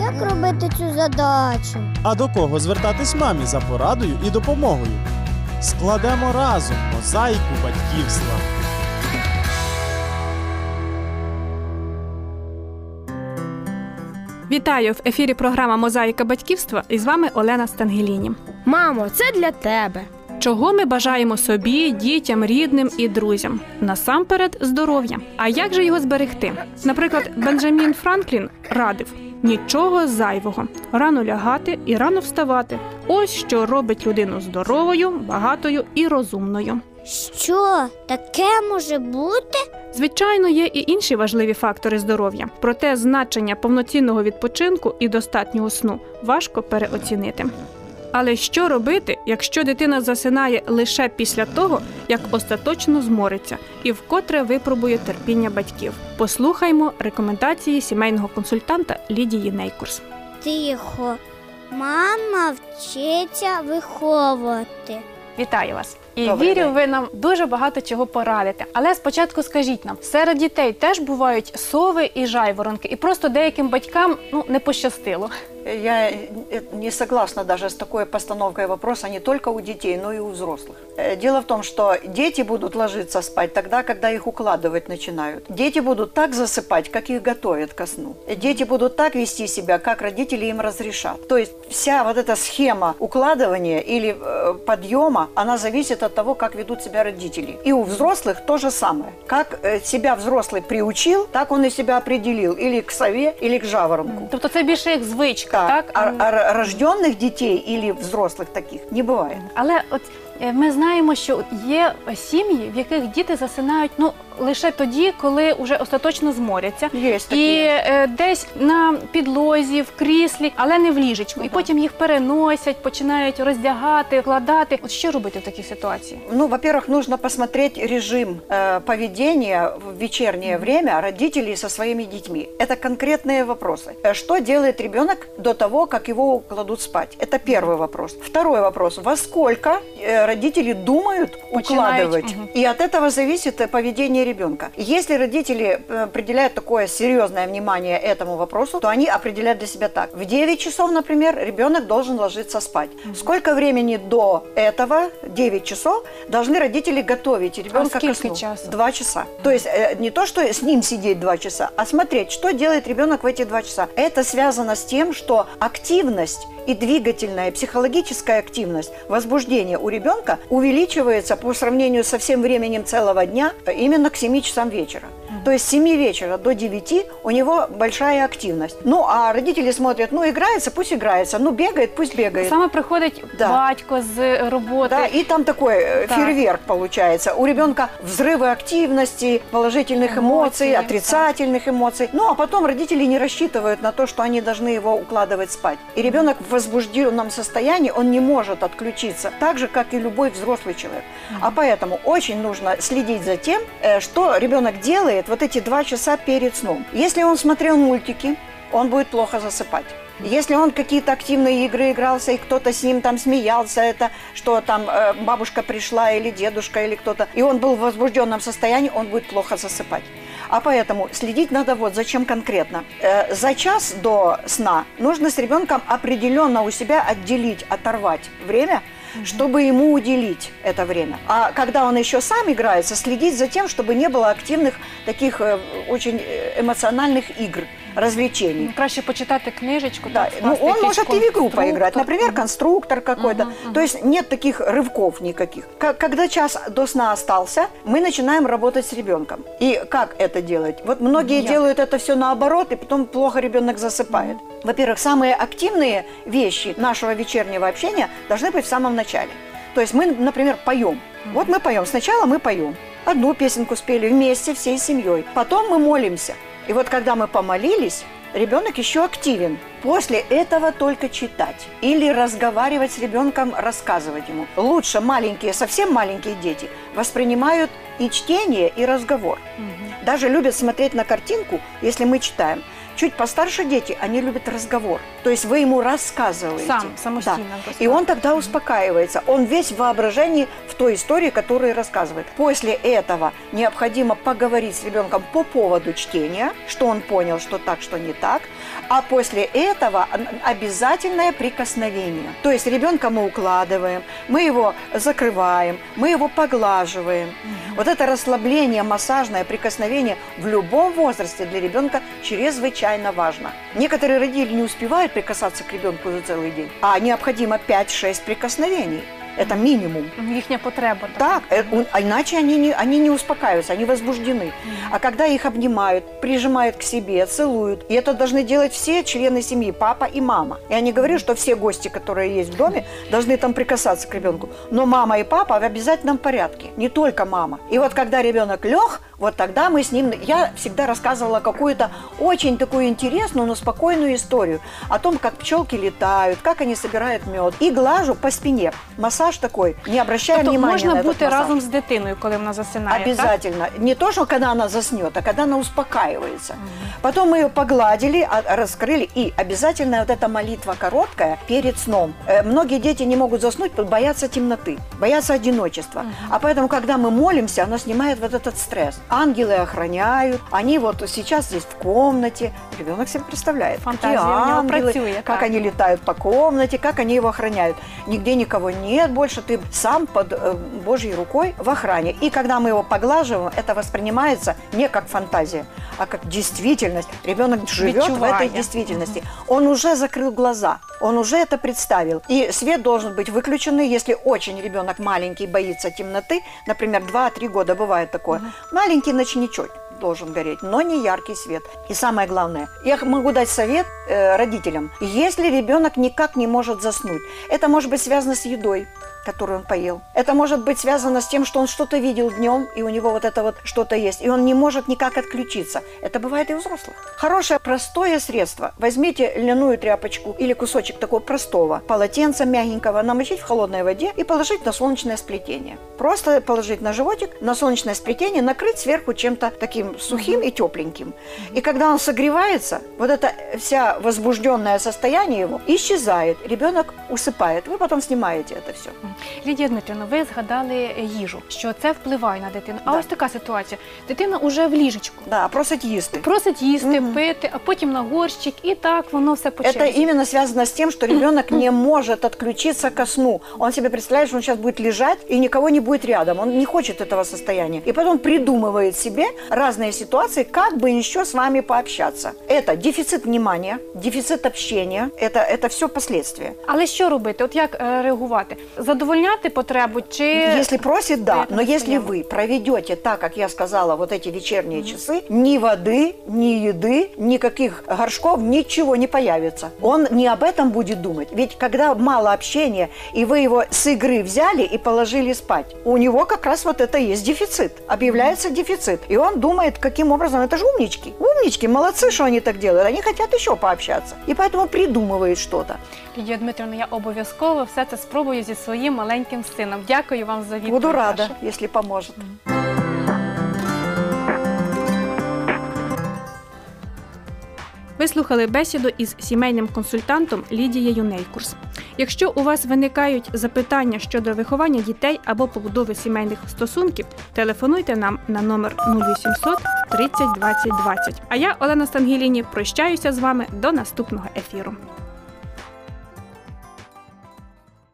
Як робити цю задачу? А до кого звертатись мамі за порадою і допомогою? Складемо разом мозаїку батьківства. Вітаю в ефірі програма Мозаїка батьківства і з вами Олена Стангеліні. Мамо, це для тебе. Чого ми бажаємо собі, дітям, рідним і друзям? Насамперед здоров'я. А як же його зберегти? Наприклад, Бенджамін Франклін радив нічого зайвого, рано лягати і рано вставати. Ось що робить людину здоровою, багатою і розумною. Що таке може бути? Звичайно, є і інші важливі фактори здоров'я, проте значення повноцінного відпочинку і достатнього сну важко переоцінити. Але що робити, якщо дитина засинає лише після того, як остаточно змориться і вкотре випробує терпіння батьків? Послухаймо рекомендації сімейного консультанта Лідії Нейкурс. Тихо. Мама вчиться виховувати. Вітаю вас! І Добрий вірю, день. ви нам дуже багато чого порадите. Але спочатку скажіть нам, серед дітей теж бувають сови і жайворонки, і просто деяким батькам ну не пощастило. Я э, не согласна даже с такой постановкой вопроса не только у детей, но и у взрослых. Э, Дело в том, что дети будут ложиться спать тогда, когда их укладывать начинают. Дети будут так засыпать, как их готовят ко сну. Дети будут так вести себя, как родители им разрешат. То есть вся вот эта схема укладывания или э, подъема, она зависит от того, как ведут себя родители. И у взрослых то же самое. Как э, себя взрослый приучил, так он и себя определил. Или к сове, или к жаворонку. Тобто це більше як звичка, Так, так? а, а рожденных детей или взрослых таких не бывает. Але от е, ми знаємо, що є сім'ї, в яких діти засинають ну лише тоді, коли вже остаточно зморяться. Есть І такие. е, десь на підлозі, в кріслі, але не в ліжечку. І Ага. потім їх переносять, починають роздягати, вкладати. От що робити в такій ситуації? Ну, во-первых, нужно посмотреть режим э, поведения в вечернее время родителей со своими детьми. Это конкретные вопросы. Э, Что делает ребенок до того, как его кладут спать? Это первый вопрос. Второй вопрос. Во сколько э, родители думают Начинают, укладывать? мгм. И от этого зависит э, поведение ребенка. если родители э, определяют такое серьезное внимание этому вопросу, то они определяют для себя так. В 9 часов, например, ребенок должен ложиться спать. Сколько времени до этого, 9 часов, должны родители готовить ребенка сколько ко сну? часов? Два часа. То есть э, не то, что с ним сидеть два часа, а смотреть, что делает ребенок в эти два часа. Это связано с тем, что активность и двигательная, психологическая активность, возбуждение у ребенка увеличивается по сравнению со всем временем целого дня именно к 7 часам вечера. То есть с 7 вечера до 9 у него большая активность. Ну, а родители смотрят, ну, играется, пусть играется, ну, бегает, пусть бегает. Саме приходить Да. батько з роботи. Да, и там такой э, Так. фейерверк получается. У ребенка взрывы активности, положительных эмоций, Эмоции, отрицательных эмоций. Ну, а потом родители не рассчитывают на то, что они должны его укладывать спать. И ребенок в возбужденном состоянии, он не может отключиться, так же, как и любой взрослый человек. А поэтому очень нужно следить за тем, э, что ребенок делает вот эти два часа перед сном. Если он смотрел мультики, он будет плохо засыпать. Если он какие-то активные игры игрался, и кто-то с ним там смеялся, это что там э, бабушка пришла или дедушка или кто-то, и он был в возбужденном состоянии, он будет плохо засыпать. А поэтому следить надо вот за чем конкретно. Э, за час до сна нужно с ребенком определенно у себя отделить, оторвать время, чтобы ему уделить это время. А когда он еще сам играется, следить за тем, чтобы не было активных таких э, очень э, эмоциональных игр, развлечений. Ну, Краще почитати книжечку. Да, так, ну он может и в игру поиграть, например, конструктор какой-то. Мгм, мгм. То есть нет таких рывков никаких. Когда час до сна остался, мы начинаем работать с ребенком. И как это делать? Вот многие Як? делают это все наоборот, и потом плохо ребенок засыпает. Во-первых, самые активные вещи нашего вечернего общения должны быть в самом начале. То есть мы, например, поем. Вот мы поем. Сначала мы поем. Одну песенку спели вместе, всей семьей. Потом мы молимся. И вот когда мы помолились, ребенок еще активен. После этого только читать или разговаривать с ребенком, рассказывать ему. Лучше маленькие, совсем маленькие дети воспринимают и чтение, и разговор. Даже любят смотреть на картинку, если мы читаем. Чуть постарше дети, они любят разговор. То есть вы ему рассказываете. Сам, самостійно Да. И он тогда успокаивается. Он весь в воображении в той истории, которую рассказывает. После этого необходимо поговорить с ребенком по поводу чтения, что он понял, что так, что не так. А после этого обязательное прикосновение. То есть ребенка мы укладываем, мы его закрываем, мы его поглаживаем. Вот это расслабление, массажное прикосновение в любом возрасте для ребенка чрезвычайно важно. Некоторые родители не успевают прикасаться к ребенку за целый день, а необходимо 5-6 прикосновений. Это минимум. Їхня потреба. Так, э, у- а иначе они не, они не успокаиваются, они возбуждены. А когда их обнимают, прижимают к себе, целуют, и это должны делать все члены семьи, папа и мама. Я не говорю, что все гости, которые есть в доме, должны там прикасаться к ребенку. Но мама и папа в обязательном порядке, не только мама. И вот когда ребенок лег, вот тогда мы с ним... Я всегда рассказывала какую-то очень такую интересную, но спокойную историю о том, как пчелки летают, как они собирают мед. И глажу по спине. Массаж такой, не обращая Тобто внимания можна на этот бути массаж. разом з дитиною, коли вона засинає. Так? Обязательно. Не то, что когда она заснет, а когда она успокаивается. Потом мы ее погладили, а- раскрыли. И обязательно вот эта молитва короткая перед сном. Э, Многие дети не могут заснуть, потому боятся темноты, боятся одиночества. А поэтому, когда мы молимся, оно снимает вот этот стресс Ангелы охраняют. Они вот сейчас здесь в комнате. Ребенок себе представляет. Фантазия какие у него ангелы, працює, как так. они летают по комнате, как они его охраняют. Нигде никого нет больше, ты сам под э, Божьей рукой в охране. И когда мы его поглаживаем, это воспринимается не как фантазия, а как действительность. Ребенок живет в Відчуває. этой действительности. Он уже закрыл глаза, он уже это представил. И свет должен быть выключенный, если очень ребенок маленький, боится темноты, например, 2-3 года бывает такое. Маленький ночничок должен гореть, но не яркий свет. И самое главное, я могу дать совет э, родителям. Если ребенок никак не может заснуть, это может быть связано с едой которую он поел. Это может быть связано с тем, что он что-то видел днем, и у него вот это вот что-то есть, и он не может никак отключиться. Это бывает и у взрослых. Хорошее простое средство. Возьмите льняную тряпочку или кусочек такого простого полотенца мягенького, намочить в холодной воде и положить на солнечное сплетение. Просто положить на животик, на солнечное сплетение, накрыть сверху чем-то таким сухим и тепленьким. И когда он согревается, вот это вся возбужденное состояние его исчезает. Ребенок усыпает. Вы потом снимаете это все. Лідія Дмитрівна, ви згадали е, їжу, що це впливає на дитину. А Да. ось така ситуація. Дитина уже в ліжечку. Да, просить їсти. Просить їсти, Мгм. пити, а потім на горщик, і так воно все по Это черзі. именно связано с тем, что ребенок не может отключиться ко сну. Он себе представляет, что он сейчас будет лежать и никого не будет рядом. Он не хочет этого состояния. И потом придумывает себе разные ситуации, как бы еще с вами пообщаться. Это дефицит внимания, дефицит общения. Это, это все последствия. Але що робити? От як е, реагувати? Задовольняти потребу чи Если просит, да. Приятно Но если постоянно. вы проведете так, как я сказала, вот эти вечерние часы, ни воды, ни еды, никаких горшков, ничего не появится. Он не об этом будет думать. Ведь когда мало общения, и вы его с игры взяли и положили спать, у него как раз вот это есть дефицит. Объявляется дефицит. И он думает, каким образом, это же умнички. Умнички, молодцы, что они так делают. Они хотят еще пообщаться. И поэтому придумывает что-то. Лідія Дмитрівна, я обов'язково все це спробую зі своїм Маленьким сином. Дякую вам за відповідь. Буду рада, вашу. если поможет. Ви слухали бесіду із сімейним консультантом Лідією Нейкурс. Якщо у вас виникають запитання щодо виховання дітей або побудови сімейних стосунків, телефонуйте нам на номер 0800 30 20 20. А я, Олена Стангеліні, прощаюся з вами до наступного ефіру.